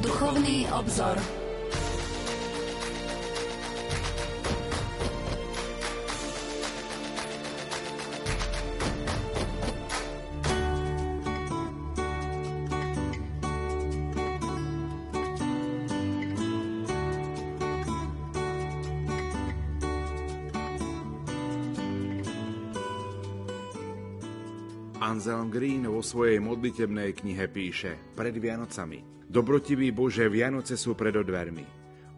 Duchovný obzor. Anselm Green vo svojej modlitebnej knihe píše Pred Vianocami. Dobrotivý Bože, Vianoce sú pred odvermi.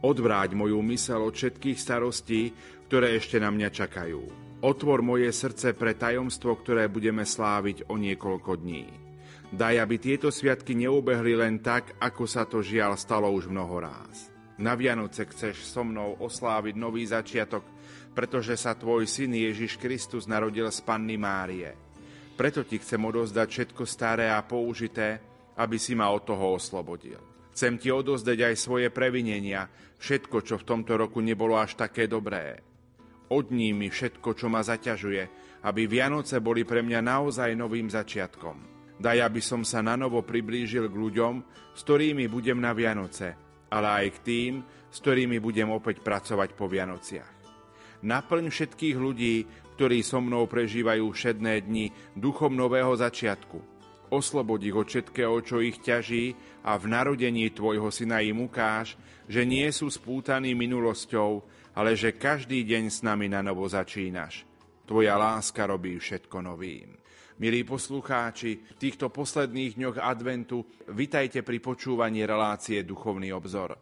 Odvráť moju mysel od všetkých starostí, ktoré ešte na mňa čakajú. Otvor moje srdce pre tajomstvo, ktoré budeme sláviť o niekoľko dní. Daj, aby tieto sviatky neubehli len tak, ako sa to žiaľ stalo už mnoho ráz. Na Vianoce chceš so mnou osláviť nový začiatok, pretože sa tvoj syn Ježiš Kristus narodil z Panny Márie – preto ti chcem odozdať všetko staré a použité, aby si ma od toho oslobodil. Chcem ti odozdať aj svoje previnenia, všetko, čo v tomto roku nebolo až také dobré. Odní mi všetko, čo ma zaťažuje, aby Vianoce boli pre mňa naozaj novým začiatkom. Daj, aby som sa na novo priblížil k ľuďom, s ktorými budem na Vianoce, ale aj k tým, s ktorými budem opäť pracovať po Vianociach. Naplň všetkých ľudí, ktorí so mnou prežívajú všedné dni duchom nového začiatku. Oslobod od všetkého, čo ich ťaží a v narodení Tvojho syna im ukáž, že nie sú spútaní minulosťou, ale že každý deň s nami na novo začínaš. Tvoja láska robí všetko novým. Milí poslucháči, v týchto posledných dňoch adventu vitajte pri počúvaní relácie Duchovný obzor.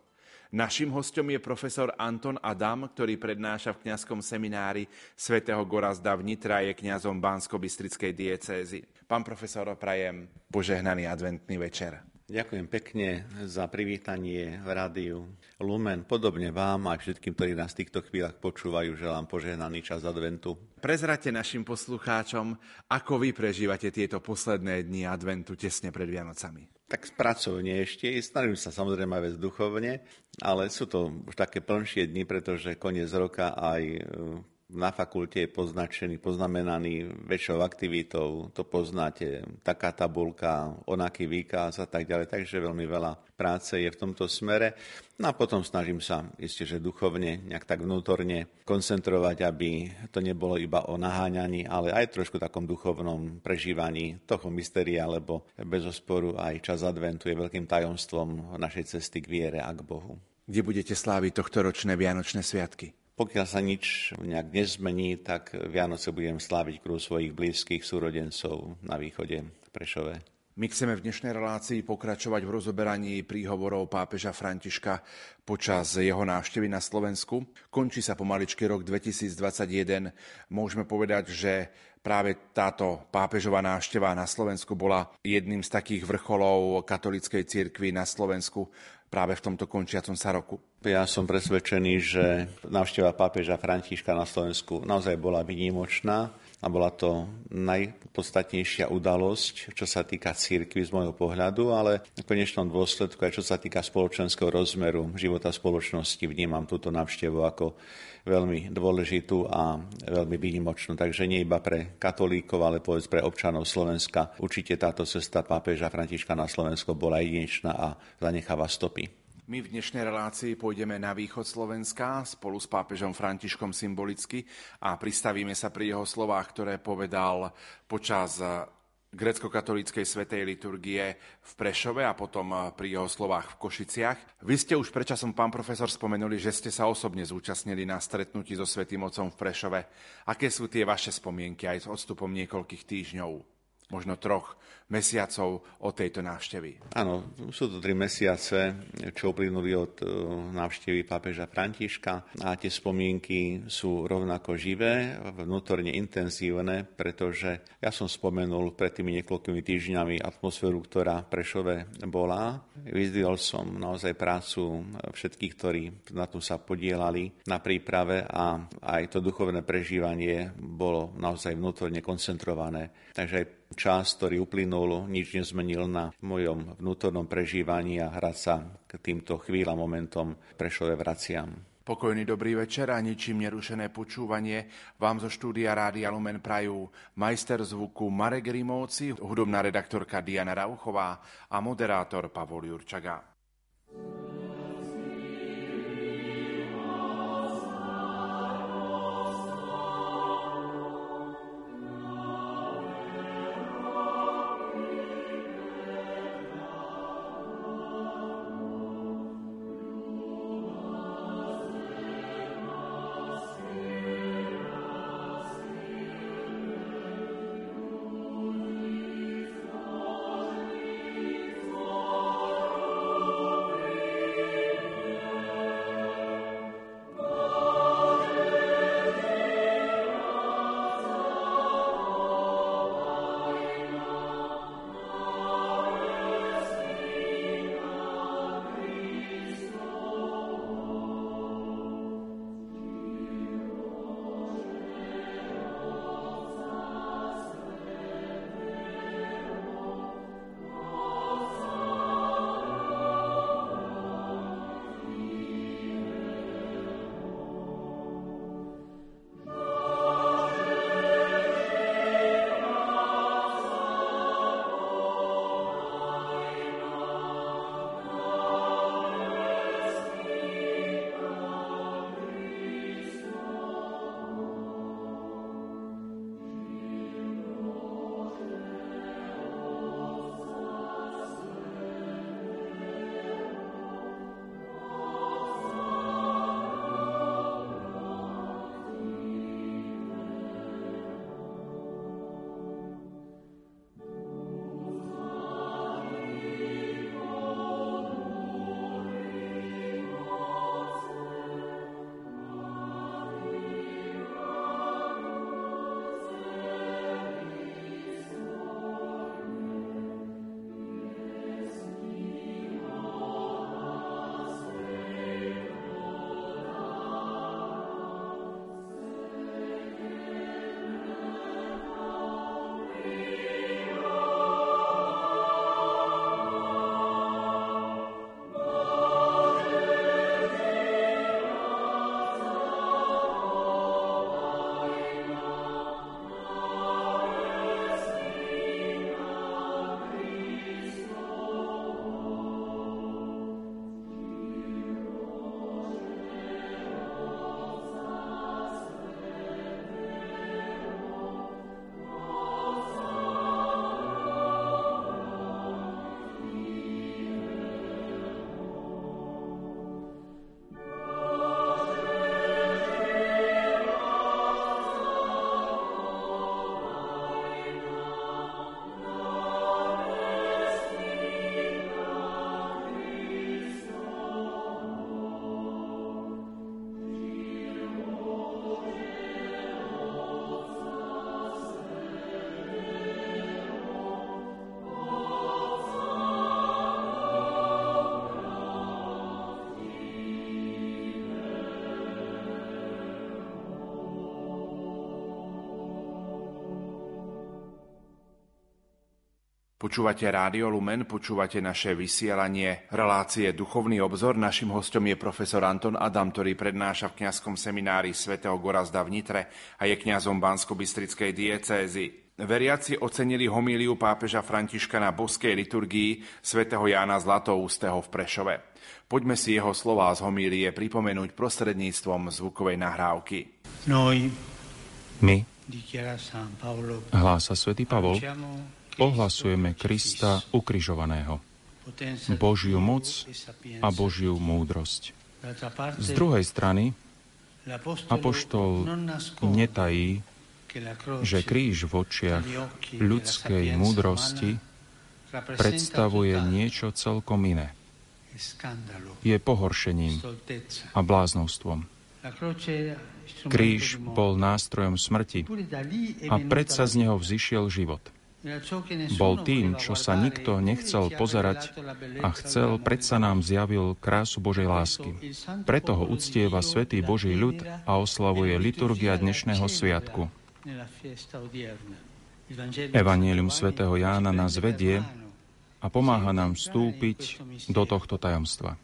Našim hostom je profesor Anton Adam, ktorý prednáša v kňazskom seminári svätého Gorazda v Nitra, je kňazom Bansko-Bystrickej diecézy. Pán profesor, prajem požehnaný adventný večer. Ďakujem pekne za privítanie v rádiu Lumen. Podobne vám aj všetkým, ktorí nás v týchto chvíľach počúvajú, želám požehnaný čas adventu. Prezrate našim poslucháčom, ako vy prežívate tieto posledné dni adventu tesne pred Vianocami tak pracovne ešte, snažím sa samozrejme aj duchovne, ale sú to už také plnšie dni, pretože koniec roka aj e, na fakulte je poznačený, poznamenaný väčšou aktivitou, to poznáte, taká tabulka, onaký výkaz a tak ďalej, takže veľmi veľa práce je v tomto smere. No a potom snažím sa, isté, že duchovne, nejak tak vnútorne koncentrovať, aby to nebolo iba o naháňaní, ale aj trošku takom duchovnom prežívaní toho mysteria, lebo bez osporu aj čas adventu je veľkým tajomstvom našej cesty k viere a k Bohu. Kde budete sláviť tohto ročné Vianočné sviatky? Pokiaľ sa nič nejak nezmení, tak Vianoce budem sláviť kruh svojich blízkych súrodencov na východe Prešove. My chceme v dnešnej relácii pokračovať v rozoberaní príhovorov pápeža Františka počas jeho návštevy na Slovensku. Končí sa pomaličky rok 2021. Môžeme povedať, že práve táto pápežová návšteva na Slovensku bola jedným z takých vrcholov katolíckej cirkvi na Slovensku práve v tomto končiacom sa roku. Ja som presvedčený, že návšteva pápeža Františka na Slovensku naozaj bola výnimočná a bola to najpodstatnejšia udalosť, čo sa týka církvy z môjho pohľadu, ale v konečnom dôsledku aj čo sa týka spoločenského rozmeru života spoločnosti vnímam túto návštevu ako veľmi dôležitú a veľmi výnimočnú. Takže nie iba pre katolíkov, ale povedz pre občanov Slovenska. Určite táto cesta pápeža Františka na Slovensko bola jedinečná a zanecháva stopy. My v dnešnej relácii pôjdeme na východ Slovenska spolu s pápežom Františkom symbolicky a pristavíme sa pri jeho slovách, ktoré povedal počas grecko-katolíckej svetej liturgie v Prešove a potom pri jeho slovách v Košiciach. Vy ste už predčasom, pán profesor, spomenuli, že ste sa osobne zúčastnili na stretnutí so Svetým Otcom v Prešove. Aké sú tie vaše spomienky aj s odstupom niekoľkých týždňov? Možno troch mesiacov od tejto návštevy. Áno, sú to tri mesiace, čo uplynuli od e, návštevy pápeža Františka a tie spomienky sú rovnako živé, vnútorne intenzívne, pretože ja som spomenul pred tými niekoľkými týždňami atmosféru, ktorá Prešove bola. Vyzdvihol som naozaj prácu všetkých, ktorí na tom sa podielali na príprave a aj to duchovné prežívanie bolo naozaj vnútorne koncentrované. Takže aj čas, ktorý uplynul, nič nezmenil na mojom vnútornom prežívaní a hrať sa k týmto chvíľam, momentom Prešove vraciam. Pokojný dobrý večer a ničím nerušené počúvanie vám zo štúdia Rádia Lumen Prajú majster zvuku Marek Rimovci, hudobná redaktorka Diana Rauchová a moderátor Pavol Jurčaga. Počúvate Rádio Lumen, počúvate naše vysielanie relácie Duchovný obzor. Našim hostom je profesor Anton Adam, ktorý prednáša v kňazskom seminári svätého Gorazda v Nitre a je kňazom Bansko-Bystrickej diecézy. Veriaci ocenili homíliu pápeža Františka na boskej liturgii svätého Jána Zlatoústeho v Prešove. Poďme si jeho slová z homílie pripomenúť prostredníctvom zvukovej nahrávky. My, hlása svätý Pavol, ohlasujeme Krista ukrižovaného, Božiu moc a Božiu múdrosť. Z druhej strany, Apoštol netají, že kríž v očiach ľudskej múdrosti predstavuje niečo celkom iné. Je pohoršením a bláznostvom. Kríž bol nástrojom smrti a predsa z neho vzýšiel život. Bol tým, čo sa nikto nechcel pozerať a chcel, predsa nám zjavil krásu Božej lásky. Preto ho uctieva Svetý Boží ľud a oslavuje liturgia dnešného sviatku. Evangelium svätého Jána nás vedie a pomáha nám vstúpiť do tohto tajomstva.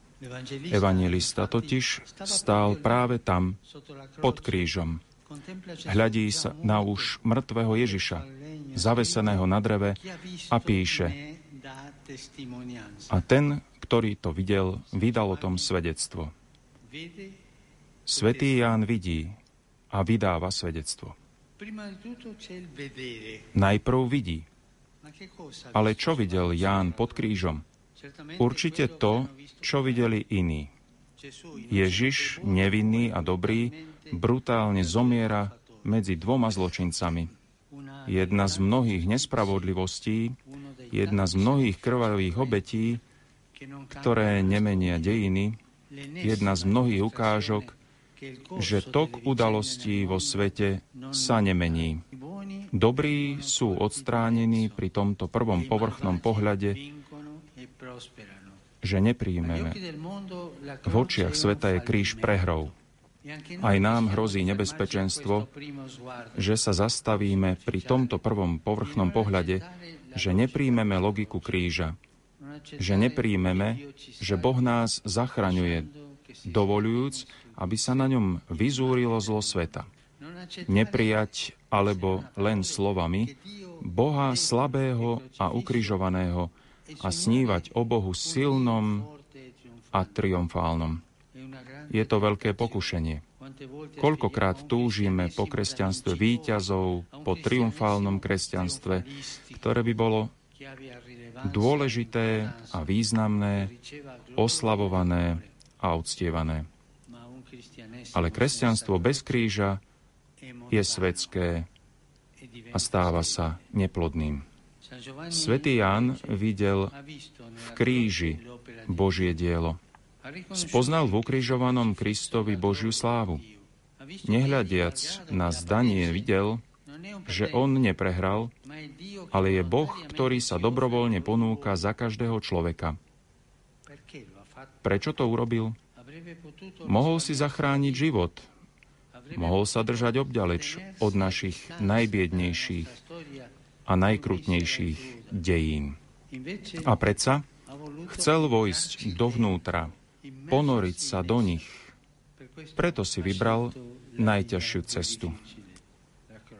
Evangelista totiž stál práve tam, pod krížom. Hľadí sa na už mŕtvého Ježiša, zaveseného na dreve a píše A ten, ktorý to videl, vydal o tom svedectvo. Svetý Ján vidí a vydáva svedectvo. Najprv vidí. Ale čo videl Ján pod krížom? Určite to, čo videli iní. Ježiš, nevinný a dobrý, brutálne zomiera medzi dvoma zločincami – jedna z mnohých nespravodlivostí, jedna z mnohých krvavých obetí, ktoré nemenia dejiny, jedna z mnohých ukážok, že tok udalostí vo svete sa nemení. Dobrí sú odstránení pri tomto prvom povrchnom pohľade, že nepríjmeme. V očiach sveta je kríž prehrou. Aj nám hrozí nebezpečenstvo, že sa zastavíme pri tomto prvom povrchnom pohľade, že nepríjmeme logiku kríža, že nepríjmeme, že Boh nás zachraňuje, dovolujúc, aby sa na ňom vyzúrilo zlo sveta. Neprijať alebo len slovami Boha slabého a ukrižovaného a snívať o Bohu silnom a triumfálnom. Je to veľké pokušenie. Koľkokrát túžime po kresťanstve výťazov, po triumfálnom kresťanstve, ktoré by bolo dôležité a významné, oslavované a uctievané. Ale kresťanstvo bez kríža je svetské a stáva sa neplodným. Svetý Ján videl v kríži Božie dielo. Spoznal v ukrižovanom Kristovi Božiu slávu. Nehľadiac na zdanie videl, že on neprehral, ale je Boh, ktorý sa dobrovoľne ponúka za každého človeka. Prečo to urobil? Mohol si zachrániť život. Mohol sa držať obďaleč od našich najbiednejších a najkrutnejších dejín. A predsa chcel vojsť dovnútra ponoriť sa do nich. Preto si vybral najťažšiu cestu.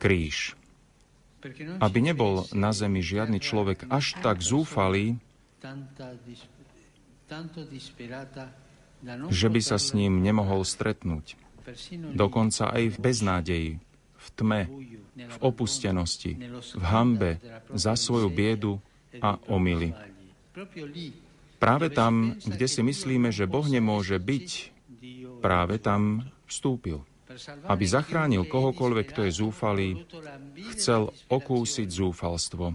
Kríž. Aby nebol na zemi žiadny človek až tak zúfalý, že by sa s ním nemohol stretnúť. Dokonca aj v beznádeji, v tme, v opustenosti, v hambe za svoju biedu a omily. Práve tam, kde si myslíme, že Boh nemôže byť, práve tam vstúpil. Aby zachránil kohokoľvek, kto je zúfalý, chcel okúsiť zúfalstvo.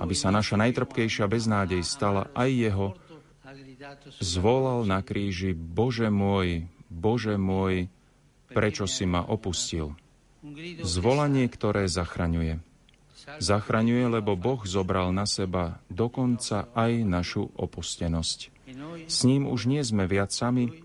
Aby sa naša najtrpkejšia beznádej stala aj jeho, zvolal na kríži, Bože môj, Bože môj, prečo si ma opustil? Zvolanie, ktoré zachraňuje. Zachraňuje, lebo Boh zobral na seba dokonca aj našu opustenosť. S ním už nie sme viac sami,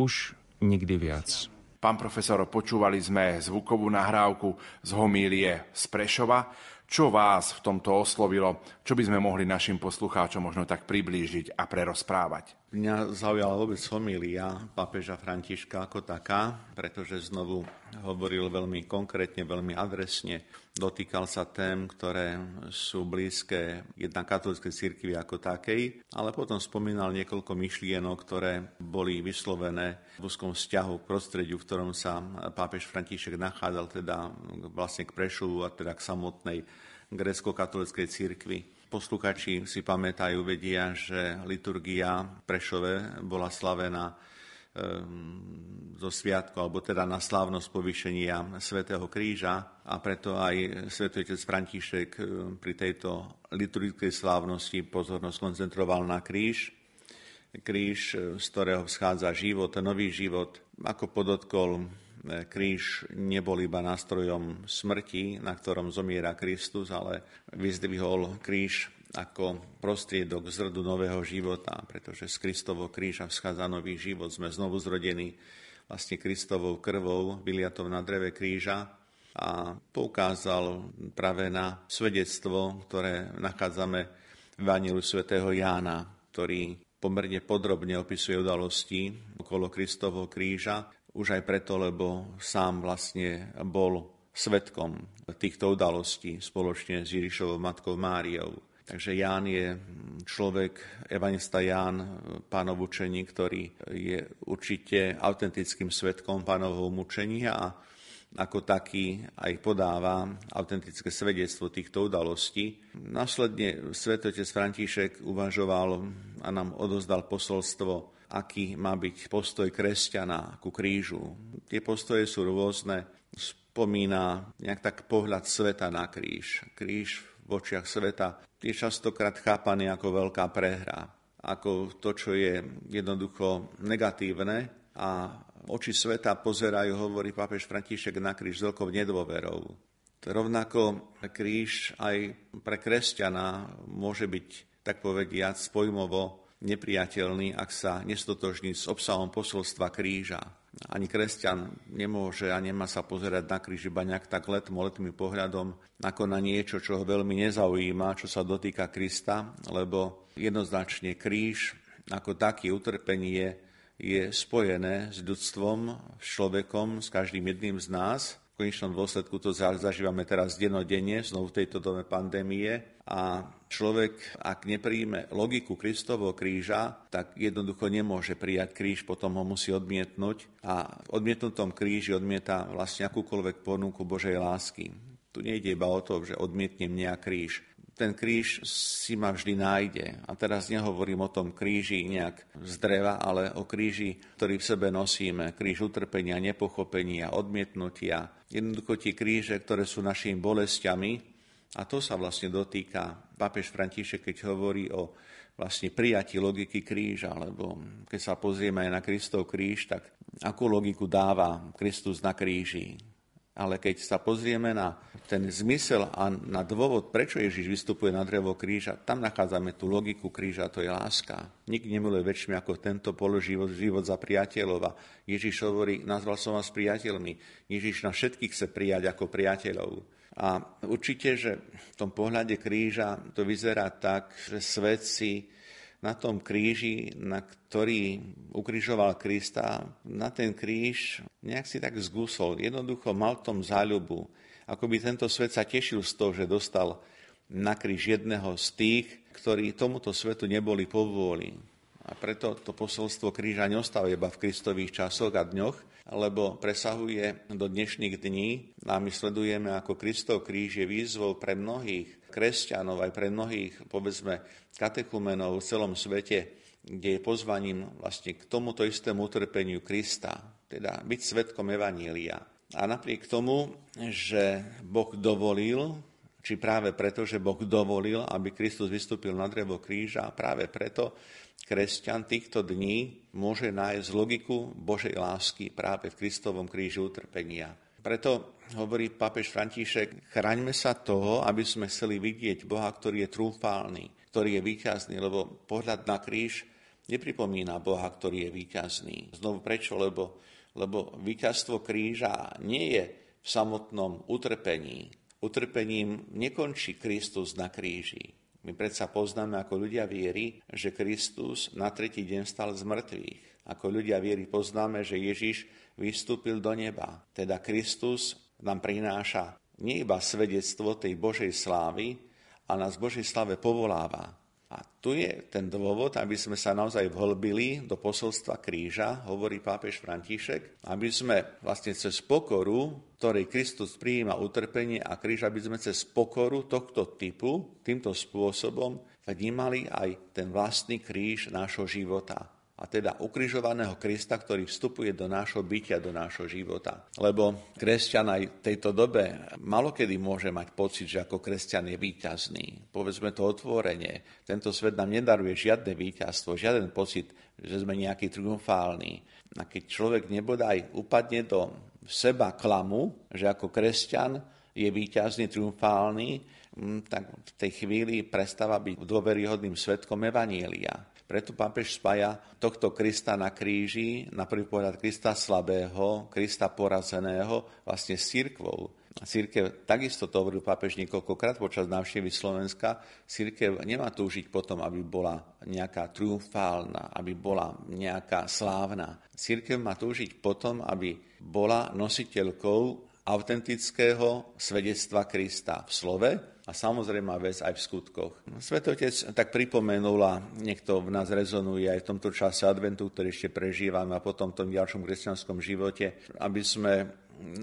už nikdy viac. Pán profesor, počúvali sme zvukovú nahrávku z homílie z Prešova. Čo vás v tomto oslovilo? Čo by sme mohli našim poslucháčom možno tak priblížiť a prerozprávať? Mňa zaujala vôbec homília pápeža Františka ako taká, pretože znovu hovoril veľmi konkrétne, veľmi adresne. Dotýkal sa tém, ktoré sú blízke jedna katolíckej cirkvi ako takej, ale potom spomínal niekoľko myšlienok, ktoré boli vyslovené v úzkom vzťahu k prostrediu, v ktorom sa pápež František nachádzal, teda vlastne k Prešovu a teda k samotnej grécko-katolíckej cirkvi. Posluchači si pamätajú, vedia, že liturgia Prešove bola slavená zo sviatku, alebo teda na slávnosť povýšenia Svetého kríža a preto aj Svetý otec František ehm, pri tejto liturgickej slávnosti pozornosť koncentroval na kríž. Kríž, z ktorého vzchádza život, nový život. Ako podotkol kríž nebol iba nástrojom smrti, na ktorom zomiera Kristus, ale vyzdvihol kríž ako prostriedok zrdu nového života, pretože z Kristovo kríža vzchádza nový život. Sme znovu zrodení vlastne Kristovou krvou, vyliatou na dreve kríža a poukázal práve na svedectvo, ktoré nachádzame v Vanilu svätého Jána, ktorý pomerne podrobne opisuje udalosti okolo Kristovho kríža už aj preto, lebo sám vlastne bol svetkom týchto udalostí spoločne s Ježišovou matkou Máriou. Takže Ján je človek, evanista Ján, pánov učení, ktorý je určite autentickým svetkom pánovho mučenia a ako taký aj podáva autentické svedectvo týchto udalostí. Následne svetotec František uvažoval a nám odozdal posolstvo aký má byť postoj kresťana ku krížu. Tie postoje sú rôzne. Spomína nejak tak pohľad sveta na kríž. Kríž v očiach sveta je častokrát chápaný ako veľká prehra, ako to, čo je jednoducho negatívne a oči sveta pozerajú, hovorí pápež František, na kríž veľkou nedôverou. Rovnako kríž aj pre kresťana môže byť, tak povediať, spojmovo nepriateľný, ak sa nestotožní s obsahom posolstva kríža. Ani kresťan nemôže a nemá sa pozerať na kríž iba nejak tak letmo, letmým pohľadom, ako na niečo, čo ho veľmi nezaujíma, čo sa dotýka Krista, lebo jednoznačne kríž ako taký utrpenie je spojené s ľudstvom, s človekom, s každým jedným z nás konečnom dôsledku to zažívame teraz denodenne, znovu v tejto dome pandémie. A človek, ak nepríjme logiku Kristovho kríža, tak jednoducho nemôže prijať kríž, potom ho musí odmietnúť. A v odmietnutom kríži odmieta vlastne akúkoľvek ponuku Božej lásky. Tu nejde iba o to, že odmietnem nejak kríž ten kríž si ma vždy nájde. A teraz nehovorím o tom kríži nejak z dreva, ale o kríži, ktorý v sebe nosíme. Kríž utrpenia, nepochopenia, odmietnutia. Jednoducho tie kríže, ktoré sú našimi bolestiami. A to sa vlastne dotýka pápež František, keď hovorí o vlastne prijatí logiky kríža, lebo keď sa pozrieme aj na Kristov kríž, tak akú logiku dáva Kristus na kríži? Ale keď sa pozrieme na ten zmysel a na dôvod, prečo Ježiš vystupuje na drevo kríža, tam nachádzame tú logiku kríža, to je láska. Nik nemiluje väčšmi ako tento položivot, život za priateľov. A Ježiš hovorí, nazval som vás priateľmi. Ježiš na všetkých chce prijať ako priateľov. A určite, že v tom pohľade kríža to vyzerá tak, že svet si na tom kríži, na ktorý ukrižoval Krista, na ten kríž nejak si tak zgusol. Jednoducho mal tom záľubu. Ako by tento svet sa tešil z toho, že dostal na kríž jedného z tých, ktorí tomuto svetu neboli povôli. A preto to posolstvo kríža neostáva iba v kristových časoch a dňoch, lebo presahuje do dnešných dní a my sledujeme, ako Kristov kríž je výzvou pre mnohých kresťanov, aj pre mnohých, povedzme, katechumenov v celom svete, kde je pozvaním vlastne k tomuto istému utrpeniu Krista, teda byť svetkom Evanília. A napriek tomu, že Boh dovolil, či práve preto, že Boh dovolil, aby Kristus vystúpil na drevo kríža, a práve preto kresťan týchto dní môže nájsť logiku Božej lásky práve v Kristovom kríži utrpenia. Preto hovorí pápež František, chraňme sa toho, aby sme chceli vidieť Boha, ktorý je trúfálny, ktorý je víťazný, lebo pohľad na kríž nepripomína Boha, ktorý je víťazný. Znovu prečo? Lebo, lebo víťazstvo kríža nie je v samotnom utrpení, Utrpením nekončí Kristus na kríži. My predsa poznáme ako ľudia viery, že Kristus na tretí deň stal z mŕtvych. Ako ľudia viery poznáme, že Ježiš vystúpil do neba. Teda Kristus nám prináša nie iba svedectvo tej Božej slávy, ale nás Božej slave povoláva. A tu je ten dôvod, aby sme sa naozaj vhlbili do posolstva kríža, hovorí pápež František, aby sme vlastne cez pokoru, ktorej Kristus prijíma utrpenie a kríž, aby sme cez pokoru tohto typu, týmto spôsobom vnímali aj ten vlastný kríž nášho života a teda ukrižovaného Krista, ktorý vstupuje do nášho bytia, do nášho života. Lebo kresťan aj v tejto dobe malokedy môže mať pocit, že ako kresťan je výťazný. Povedzme to otvorenie. Tento svet nám nedaruje žiadne víťazstvo, žiaden pocit, že sme nejaký triumfálni. A keď človek nebodaj upadne do seba klamu, že ako kresťan je výťazný, triumfálny, tak v tej chvíli prestáva byť dôveryhodným svetkom Evanielia. Preto pápež spája tohto Krista na kríži, na prvý pohľad Krista slabého, Krista porazeného, vlastne s církvou. Církev, takisto to hovoril pápež niekoľkokrát počas návštevy Slovenska, církev nemá túžiť potom, aby bola nejaká triumfálna, aby bola nejaká slávna. Církev má túžiť potom, aby bola nositeľkou autentického svedectva Krista v slove, a samozrejme vec aj v skutkoch. Svetotec tak pripomenul a niekto v nás rezonuje aj v tomto čase adventu, ktorý ešte prežívame a potom v tom ďalšom kresťanskom živote, aby sme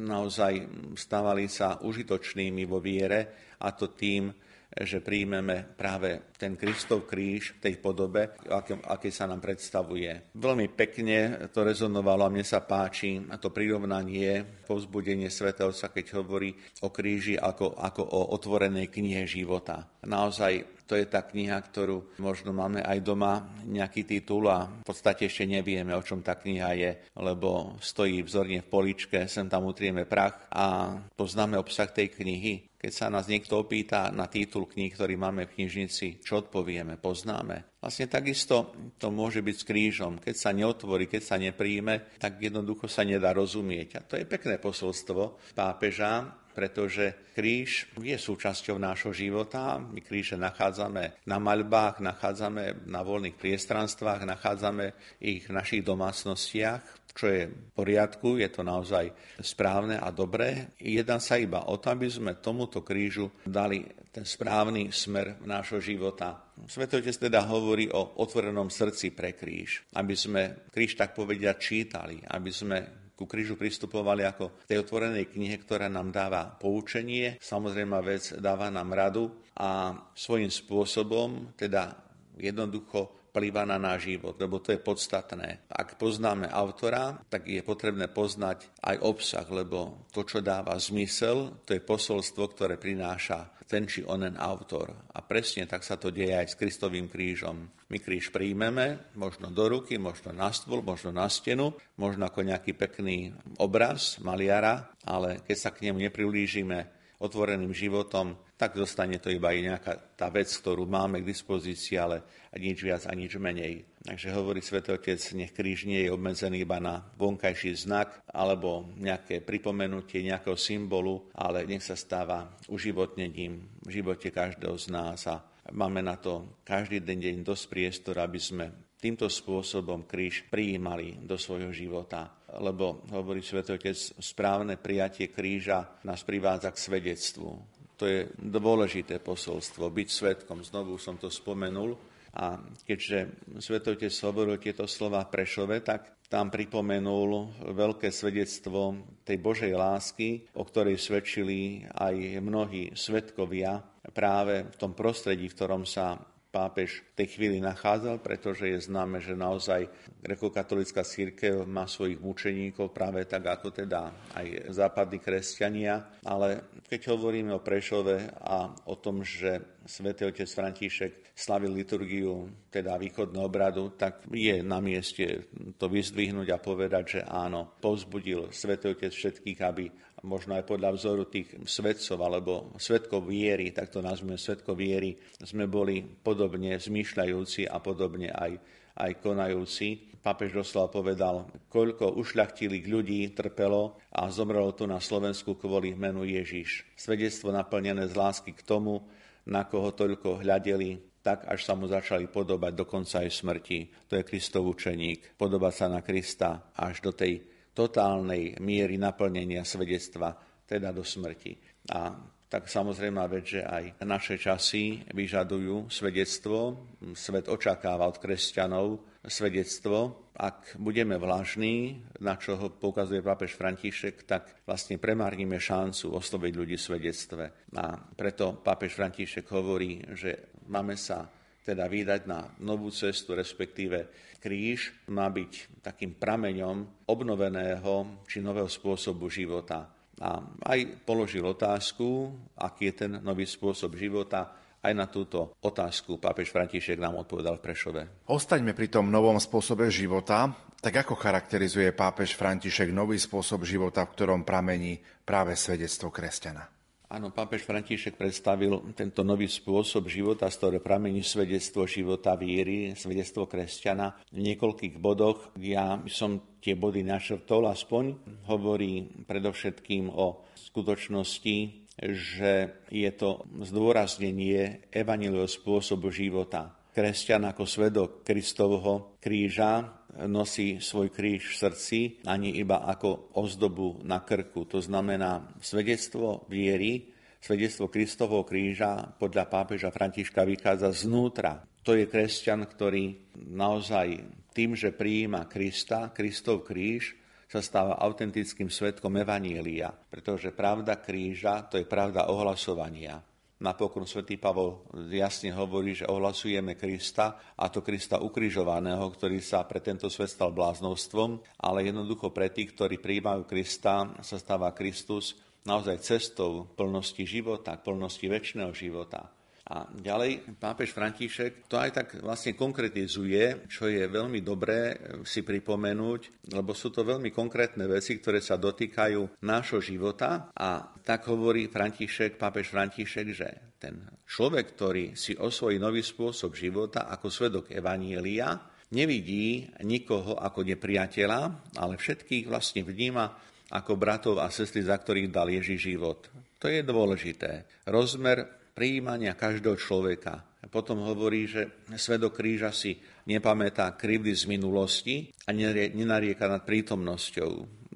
naozaj stávali sa užitočnými vo viere a to tým, že príjmeme práve ten Kristov kríž v tej podobe, aké, aké sa nám predstavuje. Veľmi pekne to rezonovalo a mne sa páči to prirovnanie, povzbudenie svätého sa, keď hovorí o kríži ako, ako o otvorenej knihe života. Naozaj to je tá kniha, ktorú možno máme aj doma nejaký titul a v podstate ešte nevieme, o čom tá kniha je, lebo stojí vzorne v poličke, sem tam utrieme prach a poznáme obsah tej knihy. Keď sa nás niekto opýta na titul kníh, ktorý máme v knižnici, odpovieme, poznáme. Vlastne takisto to môže byť s krížom. Keď sa neotvorí, keď sa nepríjme, tak jednoducho sa nedá rozumieť. A to je pekné posolstvo pápeža, pretože kríž je súčasťou nášho života. My kríže nachádzame na maľbách, nachádzame na voľných priestranstvách, nachádzame ich v našich domácnostiach čo je v poriadku, je to naozaj správne a dobré. Jedná sa iba o to, aby sme tomuto krížu dali ten správny smer nášho života. Svetotec teda hovorí o otvorenom srdci pre kríž, aby sme kríž tak povedia čítali, aby sme ku krížu pristupovali ako tej otvorenej knihe, ktorá nám dáva poučenie, samozrejme vec dáva nám radu a svojím spôsobom, teda jednoducho vplýva na náš život, lebo to je podstatné. Ak poznáme autora, tak je potrebné poznať aj obsah, lebo to, čo dáva zmysel, to je posolstvo, ktoré prináša ten či onen autor. A presne tak sa to deje aj s Kristovým krížom. My kríž príjmeme, možno do ruky, možno na stôl, možno na stenu, možno ako nejaký pekný obraz maliara, ale keď sa k nemu neprilížime otvoreným životom, tak zostane to iba aj nejaká tá vec, ktorú máme k dispozícii, ale nič viac a nič menej. Takže hovorí Sv. Otec, nech kríž nie je obmedzený iba na vonkajší znak alebo nejaké pripomenutie nejakého symbolu, ale nech sa stáva uživotnením v živote každého z nás a máme na to každý den deň dosť priestor, aby sme týmto spôsobom kríž prijímali do svojho života. Lebo, hovorí Sv. Otec, správne prijatie kríža nás privádza k svedectvu. To je dôležité posolstvo, byť svetkom. Znovu som to spomenul. A keďže Svetotec hovoril tieto slova Prešove, tak tam pripomenul veľké svedectvo tej Božej lásky, o ktorej svedčili aj mnohí svetkovia práve v tom prostredí, v ktorom sa pápež v tej chvíli nachádzal, pretože je známe, že naozaj grekokatolická církev má svojich mučeníkov práve tak ako teda aj západní kresťania. Ale keď hovoríme o Prešove a o tom, že svätý otec František slavil liturgiu, teda východného obradu, tak je na mieste to vyzdvihnúť a povedať, že áno, povzbudil svätý otec všetkých, aby možno aj podľa vzoru tých svetcov alebo svetkov viery, tak to nazvime svetkov viery, sme boli podobne zmýšľajúci a podobne aj aj konajúci. Pápež doslova povedal, koľko ušľachtilých ľudí trpelo a zomrelo tu na Slovensku kvôli menu Ježiš. Svedectvo naplnené z lásky k tomu, na koho toľko hľadeli, tak až sa mu začali podobať dokonca aj smrti. To je Kristov učeník. Podobať sa na Krista až do tej totálnej miery naplnenia svedectva, teda do smrti. A tak samozrejme vec, že aj naše časy vyžadujú svedectvo. Svet očakáva od kresťanov svedectvo. Ak budeme vlažní, na čo ho poukazuje pápež František, tak vlastne premárnime šancu osloviť ľudí v svedectve. A preto pápež František hovorí, že máme sa teda vydať na novú cestu, respektíve kríž má byť takým prameňom obnoveného či nového spôsobu života. A aj položil otázku, aký je ten nový spôsob života, aj na túto otázku pápež František nám odpovedal v Prešove. Ostaňme pri tom novom spôsobe života. Tak ako charakterizuje pápež František nový spôsob života, v ktorom pramení práve svedectvo kresťana? Áno, pápež František predstavil tento nový spôsob života, z ktorého pramení svedectvo života viery, svedectvo kresťana v niekoľkých bodoch. Ja som tie body našrtol aspoň. Hovorí predovšetkým o skutočnosti že je to zdôraznenie evaníliového spôsobu života. Kresťan ako svedok Kristovho kríža nosí svoj kríž v srdci, ani iba ako ozdobu na krku. To znamená svedectvo viery, svedectvo Kristovho kríža podľa pápeža Františka vychádza znútra. To je kresťan, ktorý naozaj tým, že prijíma Krista, Kristov kríž, sa stáva autentickým svetkom Evanielia, pretože pravda kríža to je pravda ohlasovania. Napokon svätý Pavol jasne hovorí, že ohlasujeme Krista, a to Krista ukrižovaného, ktorý sa pre tento svet stal bláznostvom, ale jednoducho pre tých, ktorí prijímajú Krista, sa stáva Kristus naozaj cestou plnosti života, plnosti väčšného života. A ďalej pápež František to aj tak vlastne konkretizuje, čo je veľmi dobré si pripomenúť, lebo sú to veľmi konkrétne veci, ktoré sa dotýkajú nášho života a tak hovorí František, pápež František, že ten človek, ktorý si osvojí nový spôsob života ako svedok Evanielia, nevidí nikoho ako nepriateľa, ale všetkých vlastne vníma ako bratov a sestry, za ktorých dal Ježiš život. To je dôležité. Rozmer prijímania každého človeka. A potom hovorí, že svedok kríža si nepamätá krivdy z minulosti a nenarieka nad prítomnosťou.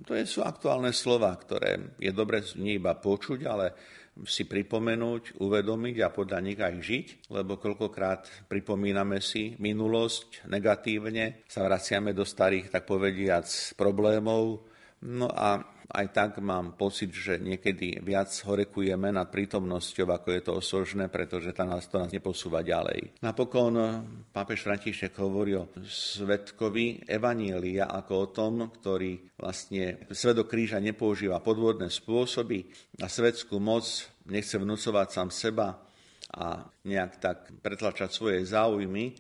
To sú aktuálne slova, ktoré je dobre nie iba počuť, ale si pripomenúť, uvedomiť a podľa nich aj žiť, lebo koľkokrát pripomíname si minulosť negatívne, sa vraciame do starých, tak povediac, problémov, no a aj tak mám pocit, že niekedy viac horekujeme nad prítomnosťou, ako je to osožné, pretože to nás, to nás neposúva ďalej. Napokon pápež František hovorí o svetkovi Evanielia ako o tom, ktorý vlastne svedok kríža nepoužíva podvodné spôsoby a svetskú moc nechce vnúcovať sám seba a nejak tak pretlačať svoje záujmy,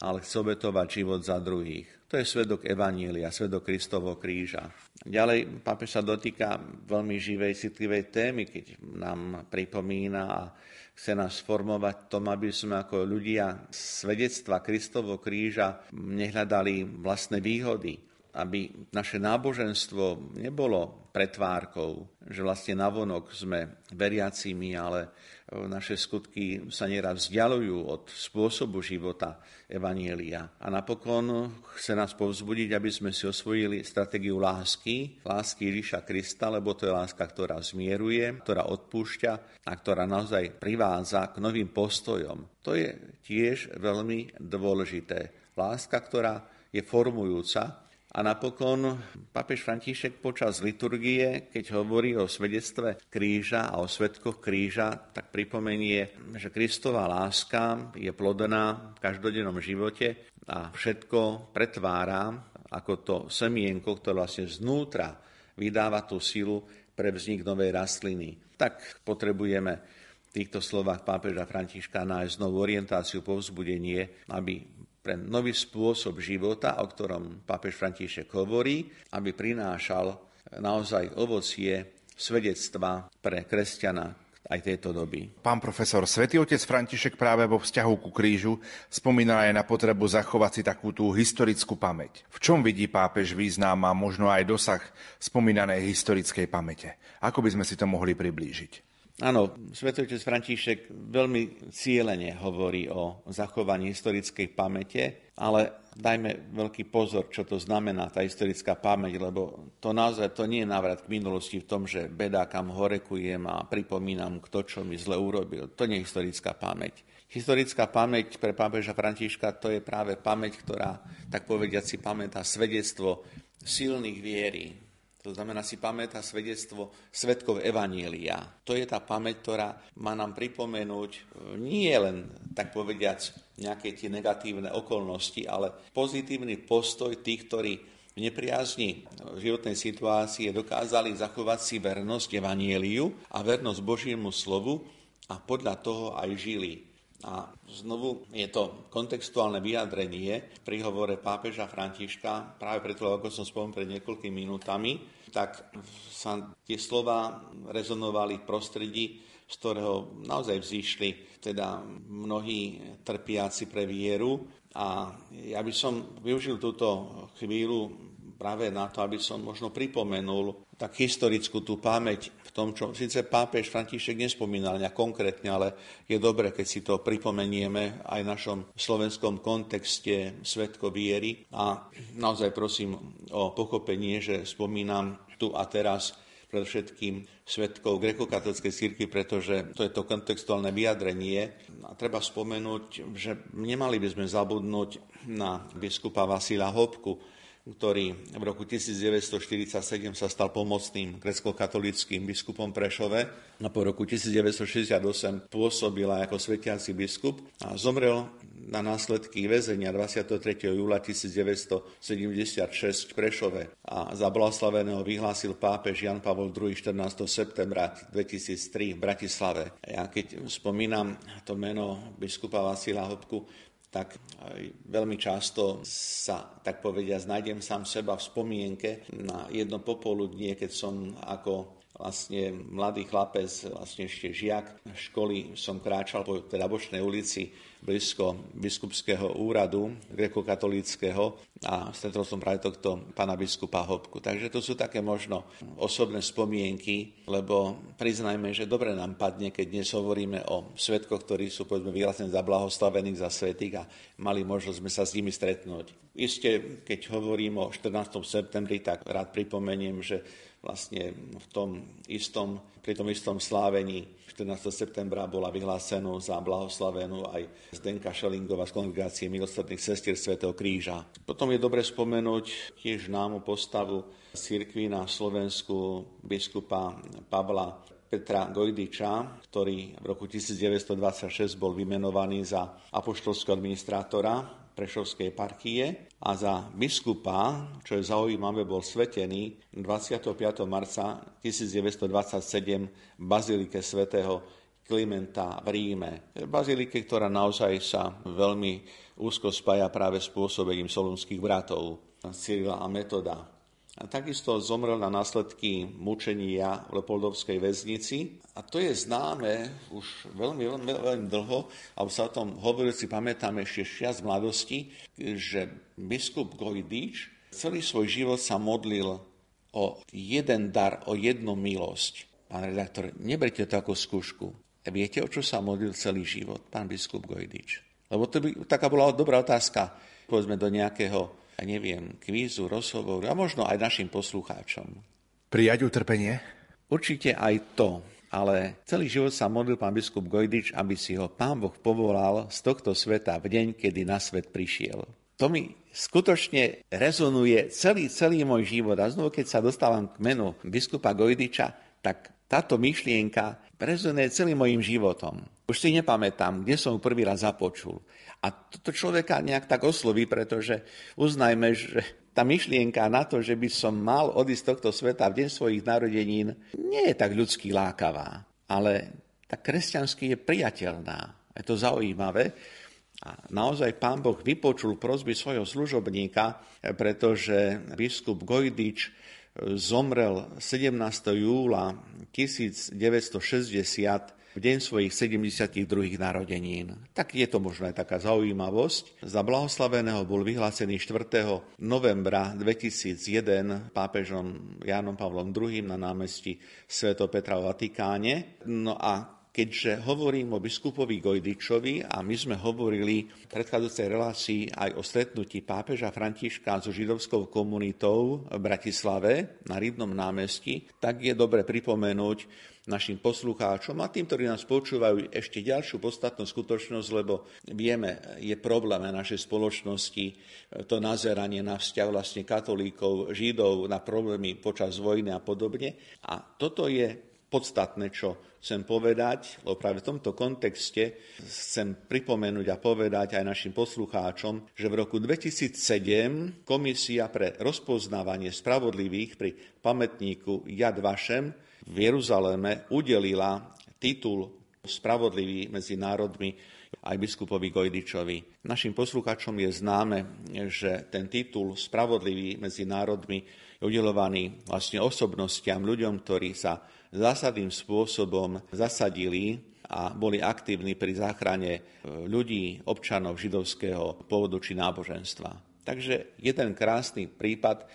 ale chce obetovať život za druhých. To je svedok Evanielia, svedok Kristovho kríža. Ďalej pápež sa dotýka veľmi živej, citlivej témy, keď nám pripomína a chce nás formovať tom, aby sme ako ľudia svedectva Kristovho kríža nehľadali vlastné výhody, aby naše náboženstvo nebolo pretvárkou, že vlastne navonok sme veriacimi, ale naše skutky sa nieraz vzdialujú od spôsobu života Evanielia. A napokon chce nás povzbudiť, aby sme si osvojili stratégiu lásky, lásky Ježiša Krista, lebo to je láska, ktorá zmieruje, ktorá odpúšťa a ktorá naozaj privádza k novým postojom. To je tiež veľmi dôležité. Láska, ktorá je formujúca, a napokon papež František počas liturgie, keď hovorí o svedectve kríža a o svetkoch kríža, tak pripomenie, že Kristová láska je plodná v každodennom živote a všetko pretvára ako to semienko, ktoré vlastne znútra vydáva tú silu pre vznik novej rastliny. Tak potrebujeme v týchto slovách pápeža Františka nájsť novú orientáciu, povzbudenie, aby pre nový spôsob života, o ktorom pápež František hovorí, aby prinášal naozaj ovocie svedectva pre kresťana, aj tejto doby. Pán profesor, svätý otec František práve vo vzťahu ku krížu spomínal aj na potrebu zachovať si takú tú historickú pamäť. V čom vidí pápež význam a možno aj dosah spomínanej historickej pamäte? Ako by sme si to mohli priblížiť? Áno, svetotec František veľmi cieľene hovorí o zachovaní historickej pamäte, ale dajme veľký pozor, čo to znamená tá historická pamäť, lebo to naozaj to nie je návrat k minulosti v tom, že beda kam horekujem a pripomínam, kto čo mi zle urobil. To nie je historická pamäť. Historická pamäť pre pápeža Františka to je práve pamäť, ktorá, tak povediať si, pamätá svedectvo silných viery, to znamená si pamätá svedectvo svetkov Evanielia. To je tá pamäť, ktorá má nám pripomenúť e, nie len, tak povediac, nejaké tie negatívne okolnosti, ale pozitívny postoj tých, ktorí v nepriazni životnej situácie dokázali zachovať si vernosť Evanieliu a vernosť Božiemu slovu a podľa toho aj žili. A znovu je to kontextuálne vyjadrenie v príhovore pápeža Františka, práve preto, ako som spomenul pred niekoľkými minútami, tak sa tie slova rezonovali v prostredí, z ktorého naozaj vzýšli teda mnohí trpiaci pre vieru. A ja by som využil túto chvíľu práve na to, aby som možno pripomenul tak historickú tú pamäť tom, čo síce pápež František nespomínal nejak konkrétne, ale je dobre, keď si to pripomenieme aj v našom slovenskom kontexte svetko viery. A naozaj prosím o pochopenie, že spomínam tu a teraz predovšetkým svetkov grekokatolskej cirkvi, pretože to je to kontextuálne vyjadrenie. A treba spomenúť, že nemali by sme zabudnúť na biskupa Vasila Hopku, ktorý v roku 1947 sa stal pomocným grecko-katolickým biskupom Prešove a po roku 1968 pôsobil ako svetiaci biskup a zomrel na následky väzenia 23. júla 1976 v Prešove a za blahoslaveného vyhlásil pápež Jan Pavol II 14. septembra 2003 v Bratislave. Ja keď spomínam to meno biskupa Vasila Hopku, tak veľmi často sa, tak povedia, nájdem sám seba v spomienke na jedno popoludnie, keď som ako vlastne mladý chlapec, vlastne ešte žiak školy, som kráčal po teda bočnej ulici blízko biskupského úradu grekokatolického a stretol som práve tohto pána biskupa Hopku. Takže to sú také možno osobné spomienky, lebo priznajme, že dobre nám padne, keď dnes hovoríme o svetkoch, ktorí sú povedzme vyhlásení za blahoslavení, za svetých a mali možnosť sme sa s nimi stretnúť. Isté, keď hovorím o 14. septembri, tak rád pripomeniem, že vlastne v tom istom, pri tom istom slávení 14. septembra bola vyhlásenú za blahoslavenú aj Zdenka Šelingová z kongregácie milosrdných sestier Svetého kríža. Potom je dobre spomenúť tiež námu postavu cirkvi na Slovensku biskupa Pavla Petra Gojdiča, ktorý v roku 1926 bol vymenovaný za apoštolského administrátora Prešovskej parkie a za biskupa, čo je zaujímavé, bol svetený 25. marca 1927 v Bazilike svätého Klimenta v Ríme. Bazilike, ktorá naozaj sa veľmi úzko spája práve s pôsobením solunských bratov Cyrila a Metoda. A takisto zomrel na následky mučenia v Leopoldovskej väznici. A to je známe už veľmi, veľmi, veľmi dlho, alebo sa o tom hovorili, pamätáme ešte z mladosti, že biskup Gojdič celý svoj život sa modlil o jeden dar, o jednu milosť. Pán redaktor, neberte to ako skúšku. Viete, o čo sa modlil celý život pán biskup Gojdič? Lebo to by taká bola dobrá otázka, povedzme do nejakého ja neviem, kvízu, rozhovor a možno aj našim poslucháčom. Prijať utrpenie? Určite aj to, ale celý život sa modlil pán biskup Gojdič, aby si ho pán Boh povolal z tohto sveta v deň, kedy na svet prišiel. To mi skutočne rezonuje celý, celý môj život. A znovu, keď sa dostávam k menu biskupa Gojdiča, tak táto myšlienka rezonuje celým mojim životom. Už si nepamätám, kde som prvý raz započul. A toto človeka nejak tak osloví, pretože uznajme, že tá myšlienka na to, že by som mal odísť tohto sveta v deň svojich narodenín, nie je tak ľudský lákavá, ale tak kresťansky je priateľná. Je to zaujímavé. A naozaj pán Boh vypočul prosby svojho služobníka, pretože biskup Gojdič zomrel 17. júla 1960 v deň svojich 72. narodenín. Tak je to možno aj taká zaujímavosť. Za blahoslaveného bol vyhlásený 4. novembra 2001 pápežom Jánom Pavlom II na námestí Sv. Petra v Vatikáne. No a keďže hovorím o biskupovi Gojdičovi a my sme hovorili v predchádzajúcej relácii aj o stretnutí pápeža Františka so židovskou komunitou v Bratislave na Rybnom námestí, tak je dobre pripomenúť, našim poslucháčom a tým, ktorí nás počúvajú, ešte ďalšiu podstatnú skutočnosť, lebo vieme, je problém našej spoločnosti to nazeranie na vzťah vlastne katolíkov, židov, na problémy počas vojny a podobne. A toto je podstatné, čo chcem povedať, lebo práve v tomto kontexte chcem pripomenúť a povedať aj našim poslucháčom, že v roku 2007 Komisia pre rozpoznávanie spravodlivých pri pamätníku Jad Vašem v Jeruzaléme udelila titul Spravodlivý medzi národmi aj biskupovi Gojdičovi. Našim poslucháčom je známe, že ten titul Spravodlivý medzi národmi je udelovaný vlastne osobnostiam, ľuďom, ktorí sa zásadným spôsobom zasadili a boli aktívni pri záchrane ľudí, občanov židovského pôvodu či náboženstva. Takže jeden krásny prípad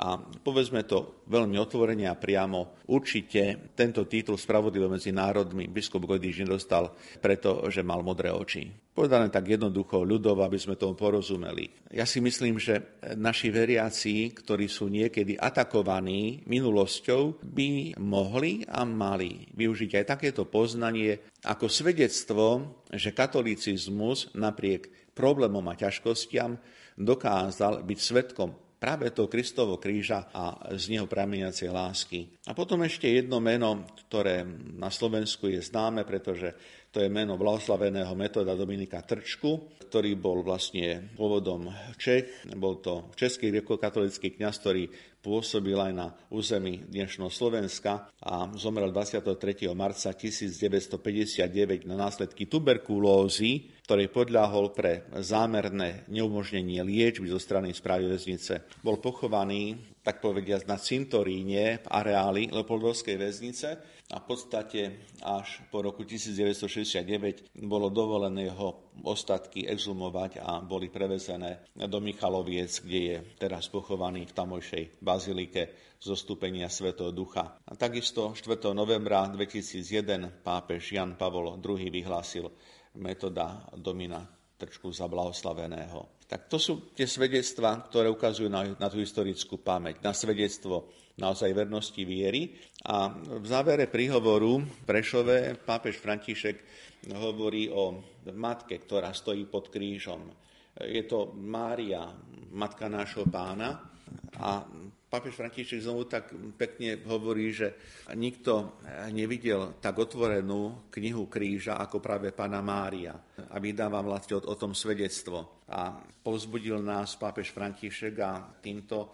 a povedzme to veľmi otvorene a priamo, určite tento titul Spravodlivo medzi národmi biskup Gojdiš nedostal, pretože mal modré oči. Povedané tak jednoducho, ľudov, aby sme tomu porozumeli. Ja si myslím, že naši veriaci, ktorí sú niekedy atakovaní minulosťou, by mohli a mali využiť aj takéto poznanie ako svedectvo, že katolicizmus napriek problémom a ťažkostiam dokázal byť svetkom práve toho Kristovo kríža a z neho prameniacej lásky. A potom ešte jedno meno, ktoré na Slovensku je známe, pretože to je meno blahoslaveného metoda Dominika Trčku, ktorý bol vlastne pôvodom Čech. Bol to český grekokatolický kňaz, ktorý pôsobil aj na území dnešného Slovenska a zomrel 23. marca 1959 na následky tuberkulózy, ktorej podľahol pre zámerné neumožnenie liečby zo strany správy väznice. Bol pochovaný, tak povediať, na cintoríne v areáli Leopoldovskej väznice a v podstate až po roku 1969 bolo dovolené jeho ostatky exhumovať a boli prevezené do Michaloviec, kde je teraz pochovaný v tamojšej bazilike zostúpenia Svetého Ducha. A takisto 4. novembra 2001 pápež Jan Pavol II vyhlásil metoda domina trčku za blahoslaveného. Tak to sú tie svedectvá, ktoré ukazujú na, na tú historickú pamäť, na svedectvo naozaj vernosti viery. A v závere príhovoru Prešove pápež František hovorí o matke, ktorá stojí pod krížom. Je to Mária, matka nášho pána. A pápež František znovu tak pekne hovorí, že nikto nevidel tak otvorenú knihu kríža ako práve pána Mária. A vydáva vlastne o, o tom svedectvo. A povzbudil nás pápež František a týmto